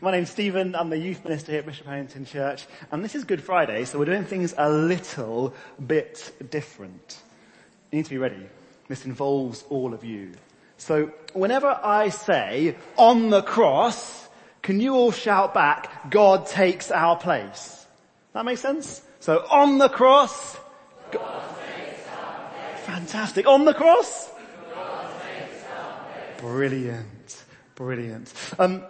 My name's Stephen, I'm the youth minister here at Bishop Hannington Church, and this is Good Friday, so we're doing things a little bit different. You need to be ready. This involves all of you. So whenever I say, on the cross, can you all shout back, God takes our place? That makes sense? So on the cross, God, takes our place. fantastic. On the cross? God takes our place. Brilliant. Brilliant. Um,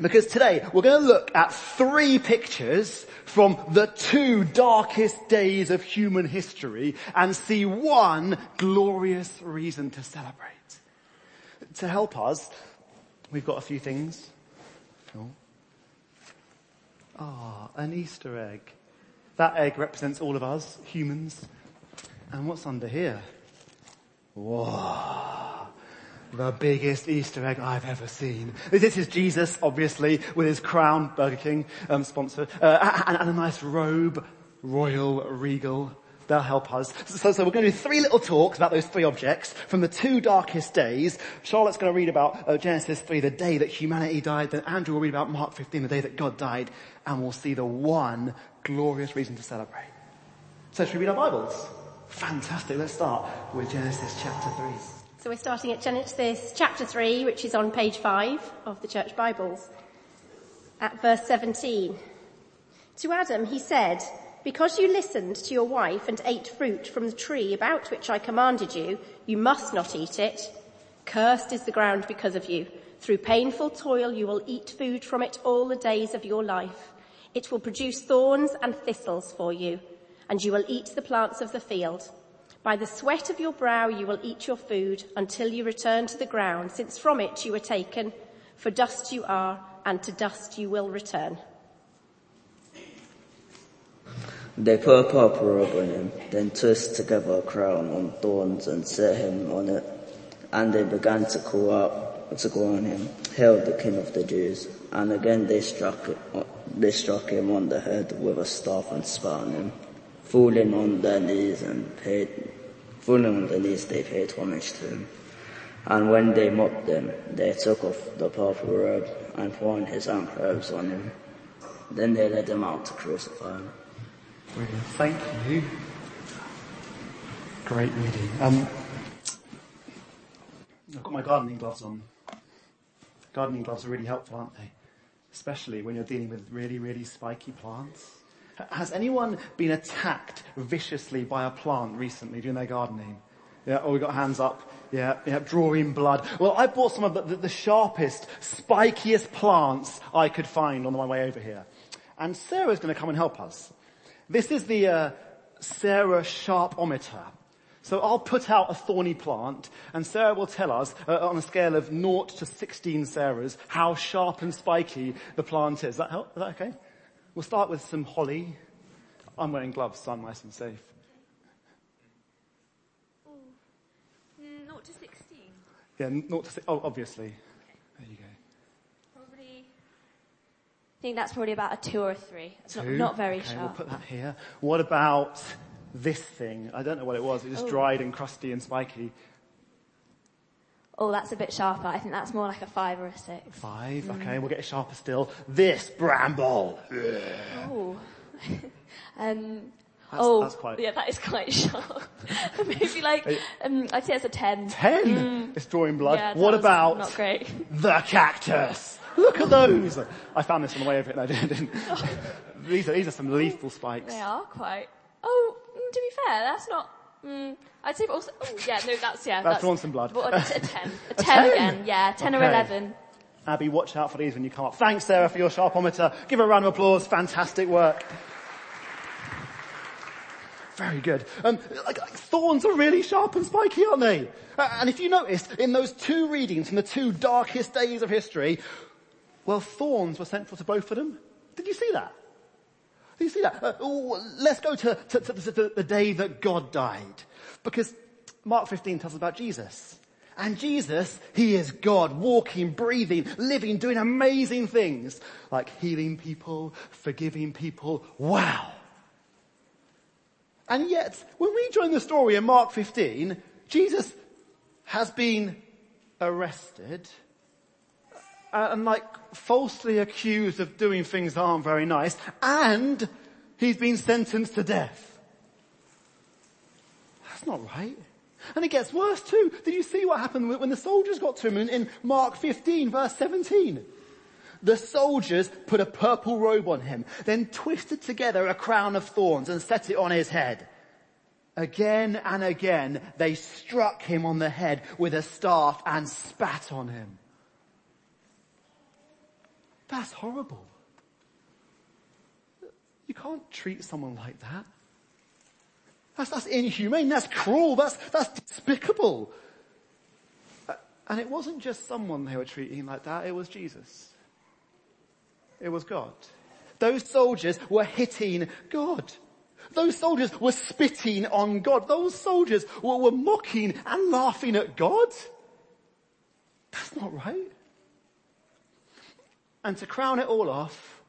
because today we're going to look at three pictures from the two darkest days of human history and see one glorious reason to celebrate. To help us, we've got a few things. Ah, an Easter egg. That egg represents all of us, humans. And what's under here? Whoa the biggest Easter egg I've ever seen. This is Jesus, obviously, with his crown, Burger King um, sponsor, uh, and, and, a nice robe, royal, regal. They'll help us. So, so, we're going to do three little talks about those three objects from the two darkest days. Charlotte's going to read about uh, Genesis 3, the day that humanity died. Then Andrew will read about Mark 15, the day that God died. And we'll see the one glorious reason to celebrate. So should we read our Bibles? Fantastic. Let's start with Genesis chapter 3. So we're starting at Genesis chapter 3, which is on page 5 of the church Bibles, at verse 17. To Adam he said, because you listened to your wife and ate fruit from the tree about which I commanded you, you must not eat it. Cursed is the ground because of you. Through painful toil you will eat food from it all the days of your life. It will produce thorns and thistles for you, and you will eat the plants of the field. By the sweat of your brow you will eat your food until you return to the ground, since from it you were taken, for dust you are, and to dust you will return. They put a purple robe on him, then twist together a crown on thorns and set him on it. And they began to call out, to call on him, Hail the King of the Jews. And again they struck, they struck him on the head with a staff and spat on him falling on their knees and paid, knees, they paid homage to him. And when they mocked him, they took off the purple robe and on his own clothes on him. Then they led him out to crucify him. Brilliant. Thank you. Great reading. Um, I've got my gardening gloves on. Gardening gloves are really helpful, aren't they? Especially when you're dealing with really, really spiky plants. Has anyone been attacked viciously by a plant recently during their gardening? Yeah, oh, we got hands up. Yeah, yeah, drawing blood. Well, I bought some of the, the, sharpest, spikiest plants I could find on my way over here. And Sarah's going to come and help us. This is the uh, Sarah Sharpometer. So I'll put out a thorny plant and Sarah will tell us uh, on a scale of 0 to 16 Sarahs how sharp and spiky the plant is. Is that, help? is that okay? We'll start with some holly. I'm wearing gloves, so I'm nice and safe. Oh, mm, not to 16. Yeah, not to, oh, obviously. There you go. Probably, I think that's probably about a two or a three. It's two? Not, not very okay, sharp. We'll put that here. What about this thing? I don't know what it was. It was oh. dried and crusty and spiky. Oh, that's a bit sharper. I think that's more like a five or a six. Five? Mm. Okay, we'll get sharper still. This bramble. Oh. um, that's, oh, that's quite... yeah, that is quite sharp. Maybe like, um, I'd say it's a 10. 10? Mm. It's drawing blood. Yeah, what about not great. the cactus? Look at those. I found this on the way over it. No, I didn't. these are, these are some lethal spikes. They are quite. Oh, mm, to be fair, that's not, mm, I'd say also, oh yeah, no, that's, yeah. That's, that's some blood. a, a 10. A 10, a 10 again, yeah, 10 okay. or 11. Abby, watch out for these when you come up. Thanks, Sarah, for your sharpometer. Give her a round of applause. Fantastic work. Very good. Um, like, like, thorns are really sharp and spiky, aren't they? Uh, and if you noticed, in those two readings from the two darkest days of history, well, thorns were central to both of them. Did you see that? Did you see that? Uh, let's go to, to, to, to the day that God died. Because Mark 15 tells us about Jesus. And Jesus, He is God, walking, breathing, living, doing amazing things, like healing people, forgiving people. Wow. And yet, when we join the story in Mark 15, Jesus has been arrested uh, and like falsely accused of doing things that aren't very nice and he's been sentenced to death. That's not right. And it gets worse too. Did you see what happened when the soldiers got to him in, in Mark 15 verse 17? The soldiers put a purple robe on him, then twisted together a crown of thorns and set it on his head. Again and again they struck him on the head with a staff and spat on him. That's horrible. You can't treat someone like that. That's, that's inhumane, that's cruel, that's, that's despicable. And it wasn't just someone they were treating like that, it was Jesus. It was God. Those soldiers were hitting God. Those soldiers were spitting on God. Those soldiers were, were mocking and laughing at God. That's not right. And to crown it all off,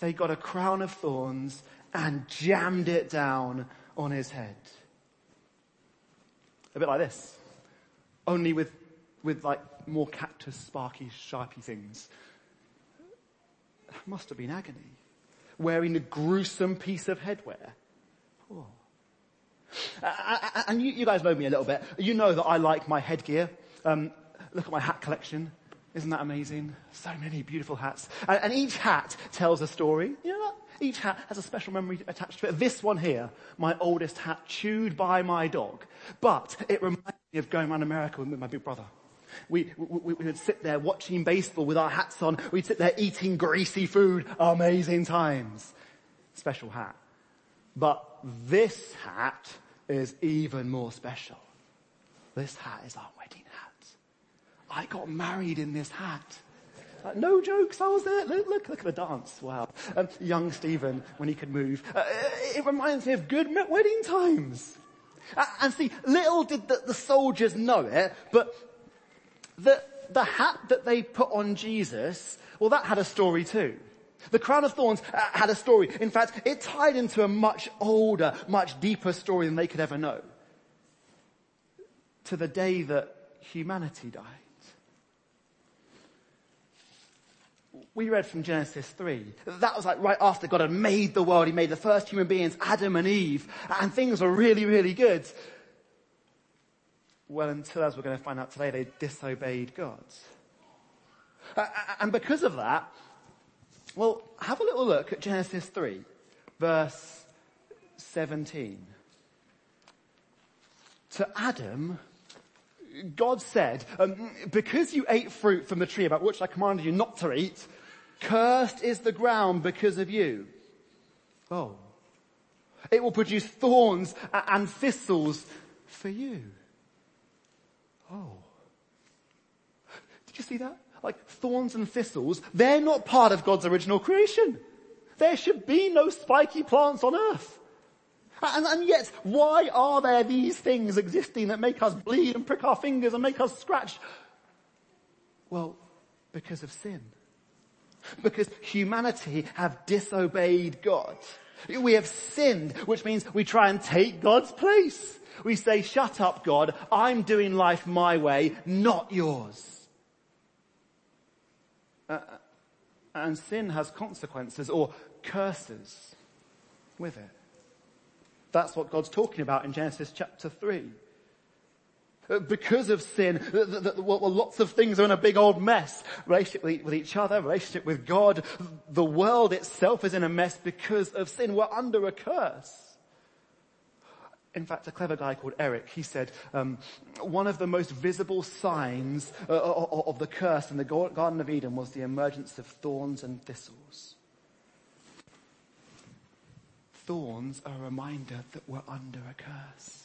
they got a crown of thorns and jammed it down on his head. A bit like this. Only with, with like more cactus, sparky, sharpy things. That must have been agony. Wearing a gruesome piece of headwear. Oh. And you, you, guys know me a little bit. You know that I like my headgear. Um, look at my hat collection. Isn't that amazing? So many beautiful hats. And, and each hat tells a story. You know that? Each hat has a special memory attached to it. This one here, my oldest hat, chewed by my dog. But it reminds me of going around America with my big brother. We, we, we, would sit there watching baseball with our hats on. We'd sit there eating greasy food. Amazing times. Special hat. But this hat is even more special. This hat is our. I got married in this hat. Uh, no jokes, I was there. Look, look, look at the dance. Wow. Um, young Stephen, when he could move. Uh, it reminds me of good wedding times. Uh, and see, little did the, the soldiers know it, but the, the hat that they put on Jesus, well that had a story too. The crown of thorns uh, had a story. In fact, it tied into a much older, much deeper story than they could ever know. To the day that humanity died. We read from Genesis 3. That was like right after God had made the world. He made the first human beings, Adam and Eve, and things were really, really good. Well, until as we're going to find out today, they disobeyed God. And because of that, well, have a little look at Genesis 3, verse 17. To Adam, God said, um, because you ate fruit from the tree about which I commanded you not to eat, Cursed is the ground because of you. Oh. It will produce thorns and thistles for you. Oh. Did you see that? Like thorns and thistles, they're not part of God's original creation. There should be no spiky plants on earth. And, and, yet, why are there these things existing that make us bleed and prick our fingers and make us scratch? Well, because of sin. Because humanity have disobeyed God. We have sinned, which means we try and take God's place. We say, shut up God, I'm doing life my way, not yours. Uh, and sin has consequences or curses with it. That's what God's talking about in Genesis chapter 3. Uh, because of sin, well, lots of things are in a big old mess. Relationship with each other, relationship with God. The world itself is in a mess because of sin. We're under a curse. In fact, a clever guy called Eric, he said, um, one of the most visible signs uh, of the curse in the Garden of Eden was the emergence of thorns and thistles. Thorns are a reminder that we're under a curse.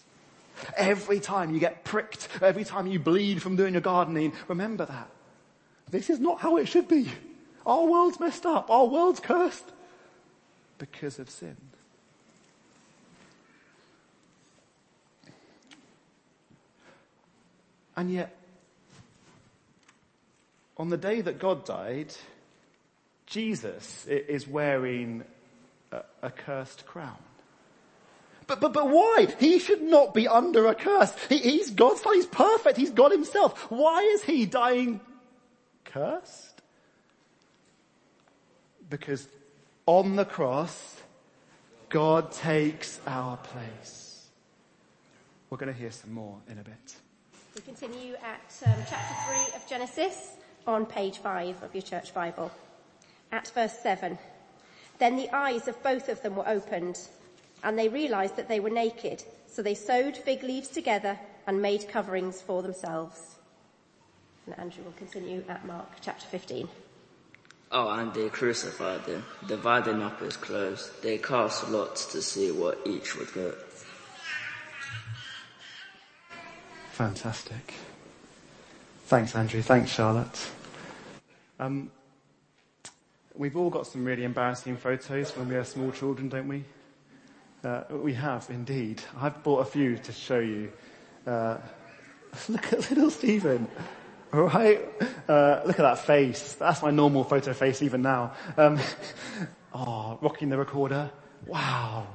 Every time you get pricked, every time you bleed from doing your gardening, remember that. This is not how it should be. Our world's messed up. Our world's cursed because of sin. And yet, on the day that God died, Jesus is wearing a, a cursed crown. But, but, but why? He should not be under a curse. He, he's God's son. He's perfect. He's God himself. Why is he dying cursed? Because on the cross, God takes our place. We're going to hear some more in a bit. We continue at um, chapter 3 of Genesis on page 5 of your church Bible. At verse 7. Then the eyes of both of them were opened, and they realized that they were naked. So they sewed fig leaves together and made coverings for themselves. And Andrew will continue at Mark chapter 15. Oh, and they crucified him, dividing up his clothes. They cast lots to see what each would get. Fantastic. Thanks, Andrew. Thanks, Charlotte. Um, we've all got some really embarrassing photos when we are small children, don't we? Uh, we have, indeed. I've bought a few to show you. Uh, look at little Stephen. Right? Uh, look at that face. That's my normal photo face even now. Um, oh, rocking the recorder. Wow.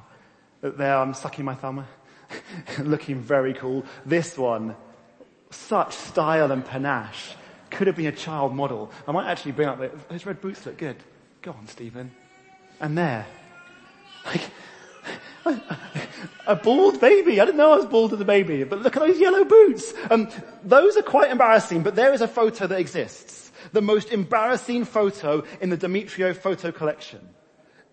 There, I'm sucking my thumb. Looking very cool. This one, such style and panache. Could have been a child model. I might actually bring up the, those red boots look good. Go on, Stephen. And there. A bald baby. I didn't know I was bald as a baby, but look at those yellow boots. Um, those are quite embarrassing, but there is a photo that exists. The most embarrassing photo in the Demetriou photo collection.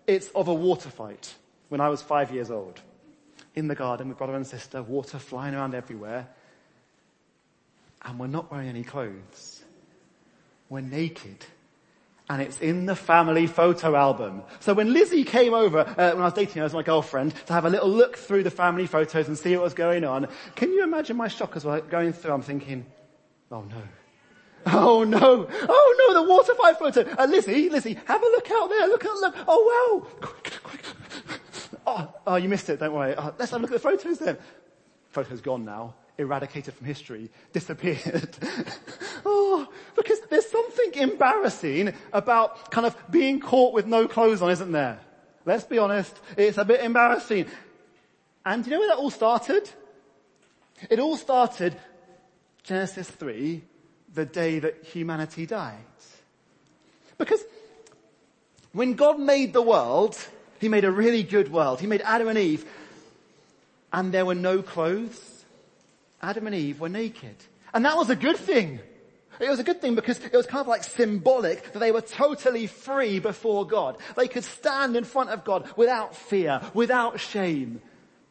It's of a water fight when I was five years old. In the garden with brother and sister, water flying around everywhere. And we're not wearing any clothes. We're naked and it's in the family photo album. So when Lizzie came over, uh, when I was dating her as my girlfriend, to have a little look through the family photos and see what was going on, can you imagine my shock as well going through? I'm thinking, oh no. Oh no! Oh no, the water fight photo! Uh, Lizzie, Lizzie, have a look out there, look at them! Oh wow! Quick, quick. Oh, oh, you missed it, don't worry. Uh, let's have a look at the photos then. Photo's gone now eradicated from history, disappeared. oh, because there's something embarrassing about kind of being caught with no clothes on, isn't there? Let's be honest, it's a bit embarrassing. And do you know where that all started? It all started Genesis 3, the day that humanity died. Because when God made the world, He made a really good world. He made Adam and Eve, and there were no clothes. Adam and Eve were naked. And that was a good thing. It was a good thing because it was kind of like symbolic that they were totally free before God. They could stand in front of God without fear, without shame.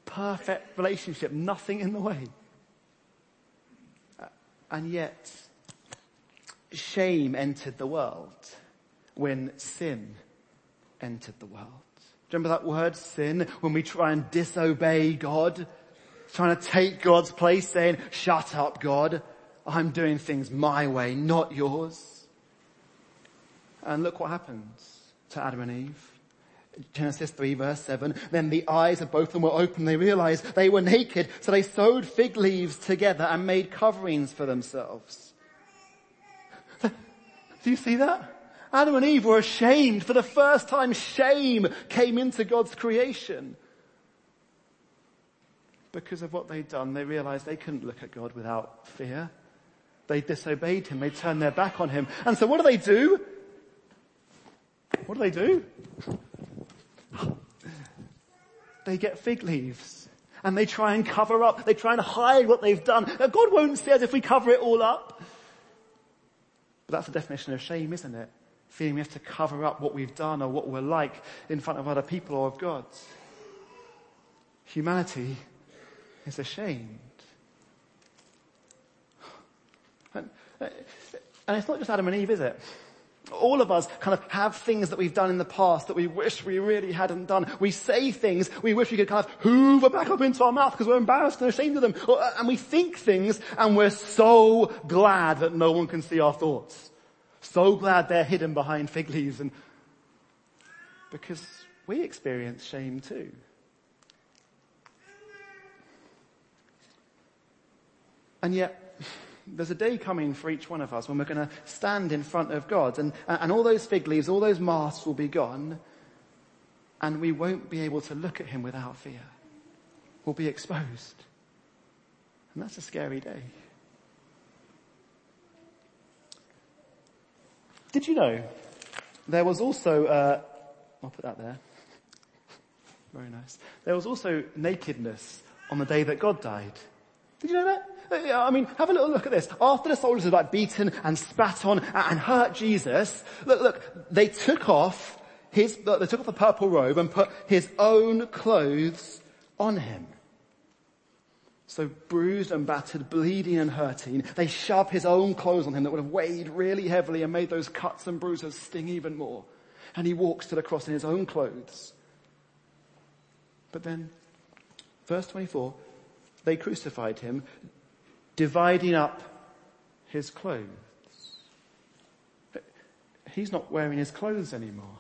Perfect relationship, nothing in the way. Uh, and yet, shame entered the world when sin entered the world. Remember that word sin? When we try and disobey God? Trying to take God's place saying, shut up God, I'm doing things my way, not yours. And look what happens to Adam and Eve. Genesis 3 verse 7, then the eyes of both of them were open. They realized they were naked. So they sewed fig leaves together and made coverings for themselves. Do you see that? Adam and Eve were ashamed. For the first time, shame came into God's creation because of what they'd done, they realized they couldn't look at God without fear. They disobeyed him. They turned their back on him. And so what do they do? What do they do? They get fig leaves and they try and cover up. They try and hide what they've done. Now, God won't see us if we cover it all up. But that's the definition of shame, isn't it? Feeling we have to cover up what we've done or what we're like in front of other people or of God. Humanity is ashamed. And, and it's not just Adam and Eve, is it? All of us kind of have things that we've done in the past that we wish we really hadn't done. We say things we wish we could kind of hoover back up into our mouth because we're embarrassed and ashamed of them. Uh, and we think things and we're so glad that no one can see our thoughts. So glad they're hidden behind fig leaves and because we experience shame too. And yet, there's a day coming for each one of us when we're going to stand in front of God and, and all those fig leaves, all those masks will be gone and we won't be able to look at him without fear. We'll be exposed. And that's a scary day. Did you know there was also, uh, I'll put that there. Very nice. There was also nakedness on the day that God died. Did you know that? Uh, I mean, have a little look at this. After the soldiers had like beaten and spat on and hurt Jesus, look, look, they took off his, they took off the purple robe and put his own clothes on him. So bruised and battered, bleeding and hurting, they shoved his own clothes on him that would have weighed really heavily and made those cuts and bruises sting even more. And he walks to the cross in his own clothes. But then, verse 24, they crucified him, dividing up his clothes. He's not wearing his clothes anymore.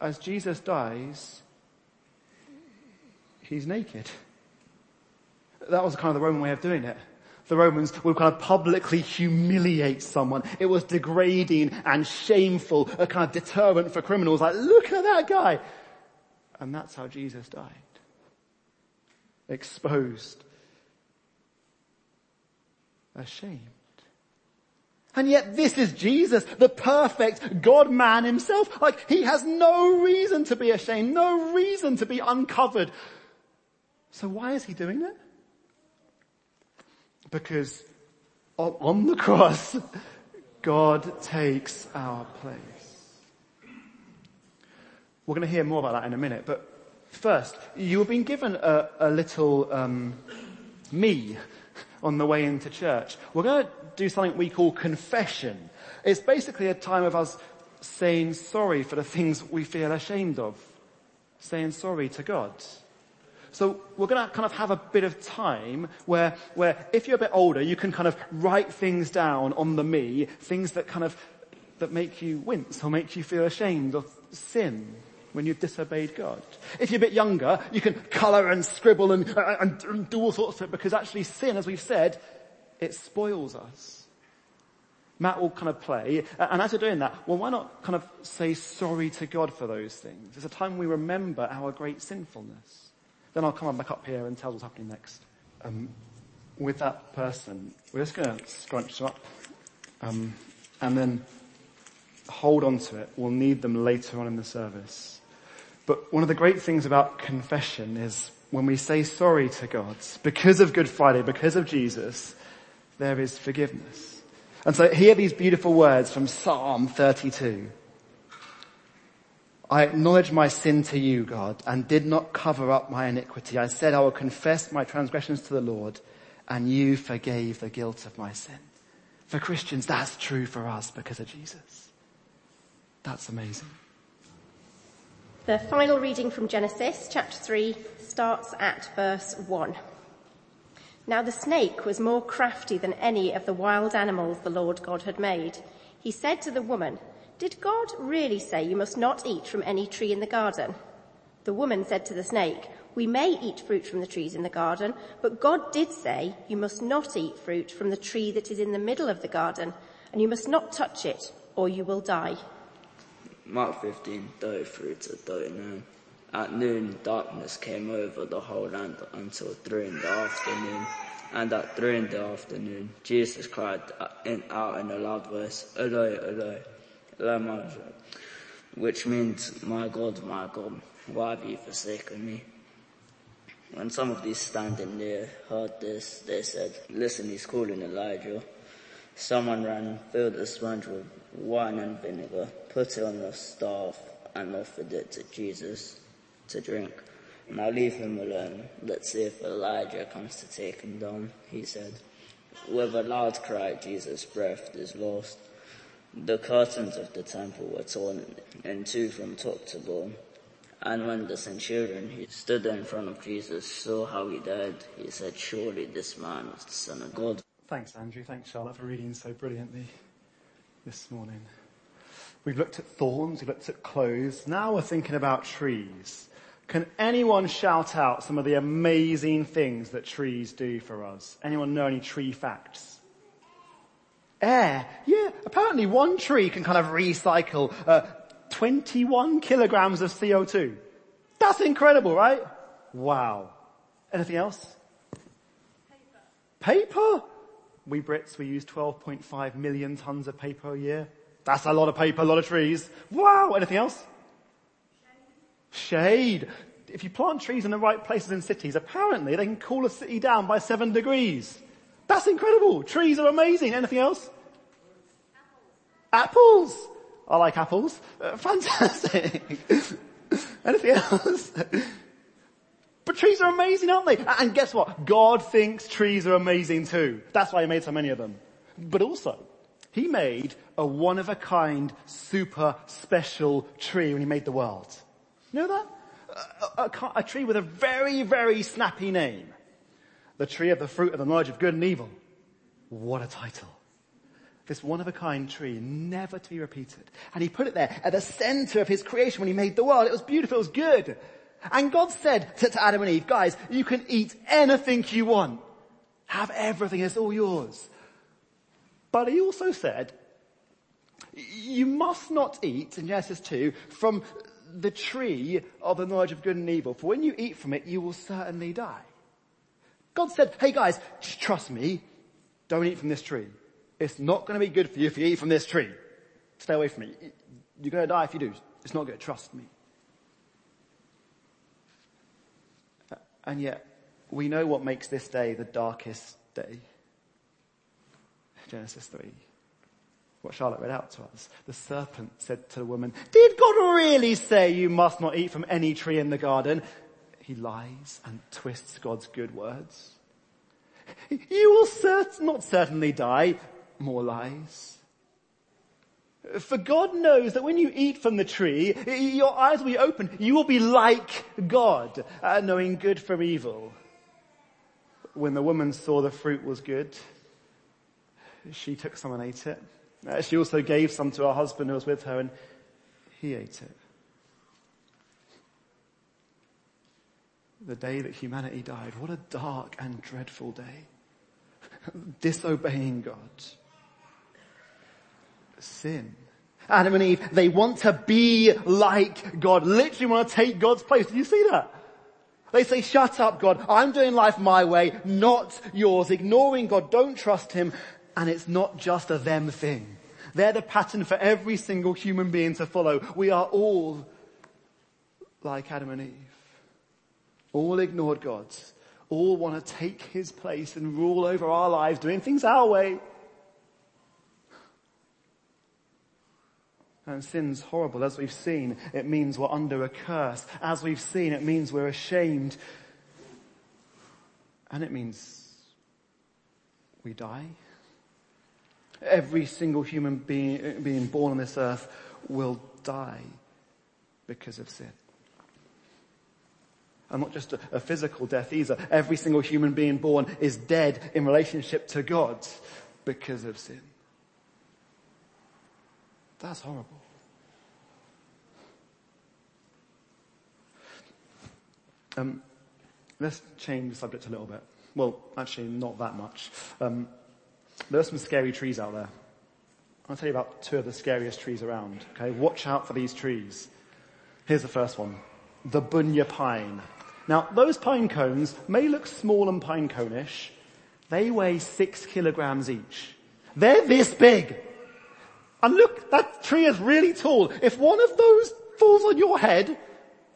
As Jesus dies, he's naked. That was kind of the Roman way of doing it. The Romans would kind of publicly humiliate someone. It was degrading and shameful, a kind of deterrent for criminals. Like, look at that guy. And that's how Jesus died. Exposed. Ashamed. And yet this is Jesus, the perfect God man himself. Like, he has no reason to be ashamed, no reason to be uncovered. So why is he doing it? Because on the cross, God takes our place. We're going to hear more about that in a minute, but first, you have been given a, a little um, me on the way into church. We're going to do something we call confession. It's basically a time of us saying sorry for the things we feel ashamed of, saying sorry to God. So we're going to kind of have a bit of time where, where if you're a bit older, you can kind of write things down on the me, things that kind of, that make you wince or make you feel ashamed of sin when you've disobeyed God. If you're a bit younger, you can colour and scribble and, and, and do all sorts of it because actually sin, as we've said, it spoils us. Matt will kind of play, and as you're doing that, well why not kind of say sorry to God for those things? It's a time we remember our great sinfulness. Then I'll come back up here and tell what's happening next. Um, with that person, we're just going to scrunch them up um, and then hold on to it. We'll need them later on in the service. But one of the great things about confession is when we say sorry to God, because of Good Friday, because of Jesus, there is forgiveness. And so hear these beautiful words from Psalm 32. I acknowledge my sin to you, God, and did not cover up my iniquity. I said I will confess my transgressions to the Lord, and you forgave the guilt of my sin. For Christians, that's true for us because of Jesus. That's amazing. The final reading from Genesis, chapter 3, starts at verse 1. Now the snake was more crafty than any of the wild animals the Lord God had made. He said to the woman, did God really say you must not eat from any tree in the garden? The woman said to the snake, we may eat fruit from the trees in the garden, but God did say you must not eat fruit from the tree that is in the middle of the garden, and you must not touch it, or you will die. Mark 15, 33 to 39. At noon, darkness came over the whole land until three in the afternoon. And at three in the afternoon, Jesus cried out in a loud voice, Eloi, Eloi, Lama, which means, my God, my God, why have you forsaken me? When some of these standing near heard this, they said, listen, he's calling Elijah. Someone ran, filled a sponge with wine and vinegar, put it on the staff, and offered it to Jesus to drink. Now leave him alone. Let's see if Elijah comes to take him down, he said. With a loud cry, Jesus' breath is lost. The curtains of the temple were torn in two from top to bottom. And when the centurion who stood in front of Jesus saw how he died, he said, surely this man was the son of God. Thanks Andrew, thanks Charlotte for reading so brilliantly this morning. We've looked at thorns, we've looked at clothes, now we're thinking about trees. Can anyone shout out some of the amazing things that trees do for us? Anyone know any tree facts? Air. Yeah, apparently one tree can kind of recycle uh, 21 kilograms of CO2. That's incredible, right? Wow. Anything else? Paper. Paper? We Brits, we use 12.5 million tons of paper a year. That's a lot of paper, a lot of trees. Wow. Anything else? Shade. If you plant trees in the right places in cities, apparently they can cool a city down by seven degrees. That's incredible. Trees are amazing. Anything else? Apples. apples. I like apples. Uh, fantastic. Anything else? but trees are amazing, aren't they? And guess what? God thinks trees are amazing too. That's why he made so many of them. But also, he made a one of a kind, super special tree when he made the world. You know that? A, a, a, tree with a very, very snappy name. The tree of the fruit of the knowledge of good and evil. What a title. This one of a kind tree, never to be repeated. And he put it there at the center of his creation when he made the world. It was beautiful, it was good. And God said to, to Adam and Eve, guys, you can eat anything you want. Have everything, it's all yours. But he also said, you must not eat, in Genesis 2, from the tree of the knowledge of good and evil, for when you eat from it, you will certainly die. God said, hey guys, just trust me, don't eat from this tree. It's not going to be good for you if you eat from this tree. Stay away from it. You're going to die if you do. It's not good. Trust me. And yet, we know what makes this day the darkest day. Genesis 3. What Charlotte read out to us. The serpent said to the woman, did God really say you must not eat from any tree in the garden? He lies and twists God's good words. You will cert- not certainly die. More lies. For God knows that when you eat from the tree, your eyes will be open. You will be like God, uh, knowing good from evil. When the woman saw the fruit was good, she took some and ate it. Uh, she also gave some to her husband who was with her and he ate it. The day that humanity died, what a dark and dreadful day. Disobeying God. Sin. Adam and Eve, they want to be like God, literally want to take God's place. Do you see that? They say, shut up God, I'm doing life my way, not yours, ignoring God, don't trust Him, and it's not just a them thing. They're the pattern for every single human being to follow. We are all like Adam and Eve. All ignored God. All want to take his place and rule over our lives, doing things our way. And sin's horrible. As we've seen, it means we're under a curse. As we've seen, it means we're ashamed. And it means we die. Every single human being, being born on this earth will die because of sin. And not just a, a, physical death either. Every single human being born is dead in relationship to God because of sin. That's horrible. Um, let's change the subject a little bit. Well, actually not that much. Um, there are some scary trees out there. I'll tell you about two of the scariest trees around. Okay, watch out for these trees. Here's the first one. The bunya pine. Now, those pine cones may look small and pine cone-ish. They weigh six kilograms each. They're this big. And look, that tree is really tall. If one of those falls on your head,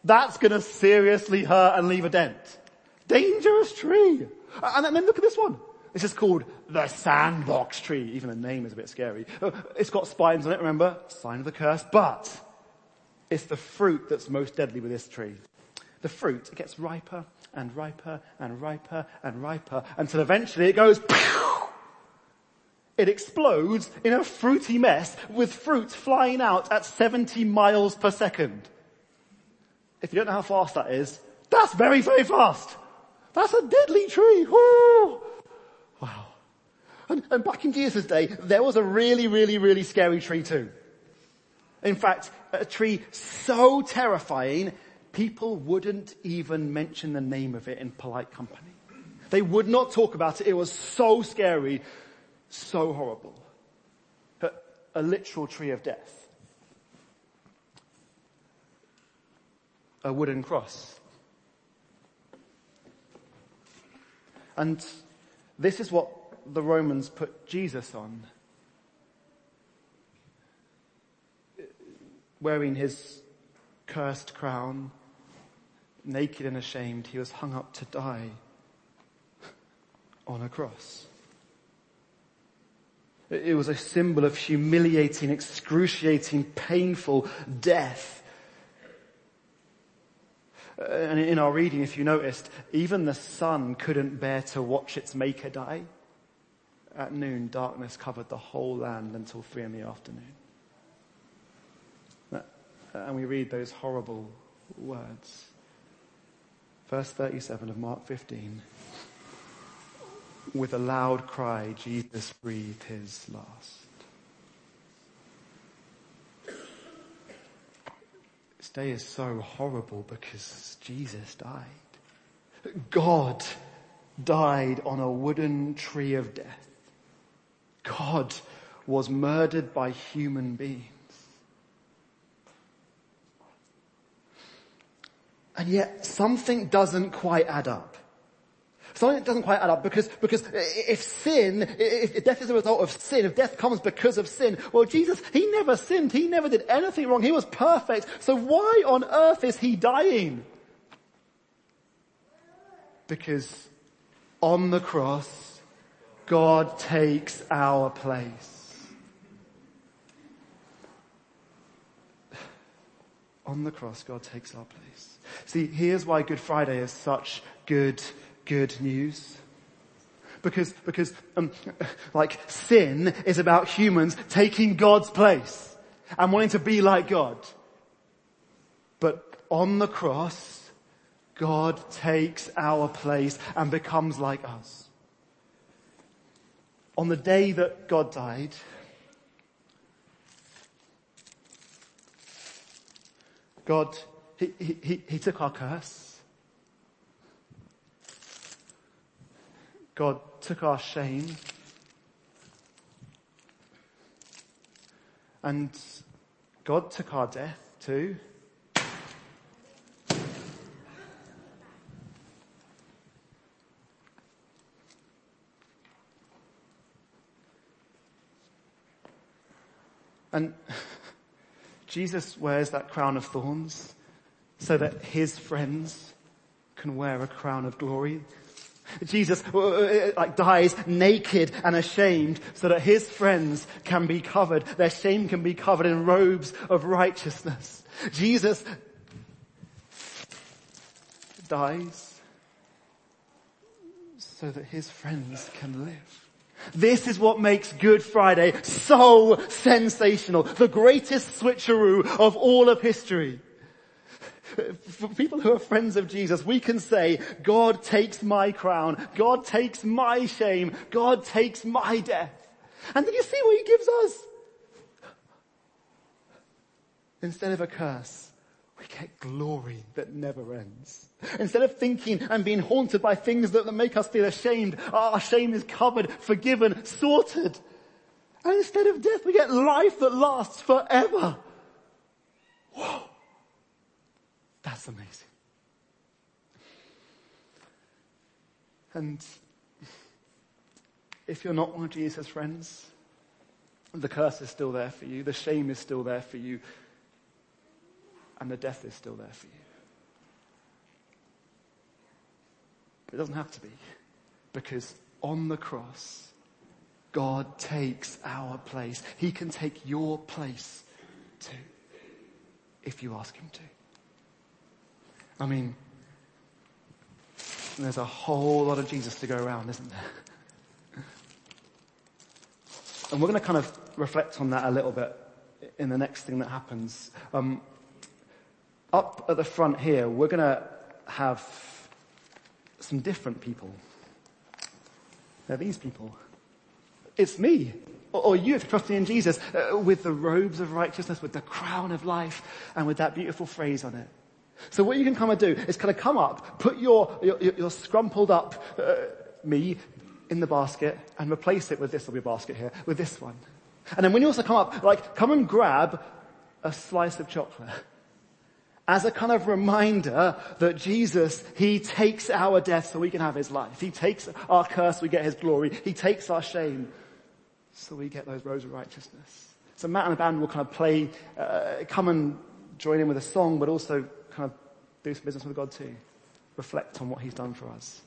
that's gonna seriously hurt and leave a dent. Dangerous tree. And then look at this one. This is called the sandbox tree. Even the name is a bit scary. Uh, it's got spines on it, remember? Sign of the curse. But it's the fruit that's most deadly with this tree. The fruit gets riper and riper and riper and riper until eventually it goes it explodes in a fruity mess with fruit flying out at 70 miles per second. If you don't know how fast that is, that's very, very fast. That's a deadly tree. Ooh. And, and back in Jesus' day, there was a really, really, really scary tree too. In fact, a tree so terrifying, people wouldn't even mention the name of it in polite company. They would not talk about it. It was so scary so horrible. A literal tree of death. A wooden cross. And this is what the Romans put Jesus on. wearing his cursed crown, naked and ashamed, he was hung up to die on a cross. It was a symbol of humiliating, excruciating, painful death. Uh, and in our reading, if you noticed, even the sun couldn't bear to watch its maker die. At noon, darkness covered the whole land until three in the afternoon. And we read those horrible words. Verse 37 of Mark 15. With a loud cry, Jesus breathed his last. This day is so horrible because Jesus died. God died on a wooden tree of death. God was murdered by human beings. And yet something doesn't quite add up. Something doesn't quite add up because, because if sin, if death is a result of sin, if death comes because of sin, well Jesus, He never sinned. He never did anything wrong. He was perfect. So why on earth is He dying? Because on the cross, God takes our place. On the cross, God takes our place. See, here's why Good Friday is such good good news. Because, because, um, like sin is about humans taking God's place and wanting to be like God. But on the cross, God takes our place and becomes like us. On the day that God died, God, he, he, he took our curse God took our shame and God took our death too. And Jesus wears that crown of thorns so that his friends can wear a crown of glory. Jesus uh, uh, like dies naked and ashamed so that his friends can be covered. Their shame can be covered in robes of righteousness. Jesus dies so that his friends can live. This is what makes Good Friday so sensational. The greatest switcheroo of all of history for people who are friends of Jesus, we can say, God takes my crown, God takes my shame, God takes my death. And then you see what he gives us? Instead of a curse, get glory that never ends. Instead of thinking and being haunted by things that make us feel ashamed, our shame is covered, forgiven, sorted. And instead of death, we get life that lasts forever. Whoa. That's amazing. And if you're not one of Jesus' friends, the curse is still there for you, the shame is still there for you, and the death is still there for you. But it doesn't have to be, because on the cross, God takes our place. He can take your place too, if you ask Him to. I mean, there's a whole lot of Jesus to go around, isn't there? And we're going to kind of reflect on that a little bit in the next thing that happens. Um, up at the front here, we're going to have some different people. They're these people. It's me. Or you, if you're trusting in Jesus, uh, with the robes of righteousness, with the crown of life, and with that beautiful phrase on it. So what you can kind of do is kind of come up, put your, your, your scrumpled up uh, me in the basket and replace it with this, little basket here, with this one. And then when you also come up, like, come and grab a slice of chocolate. As a kind of reminder that Jesus, He takes our death so we can have His life. He takes our curse, we get His glory. He takes our shame so we get those robes of righteousness. So Matt and the band will kind of play, uh, come and join in with a song, but also kind of do some business with God too. Reflect on what he's done for us.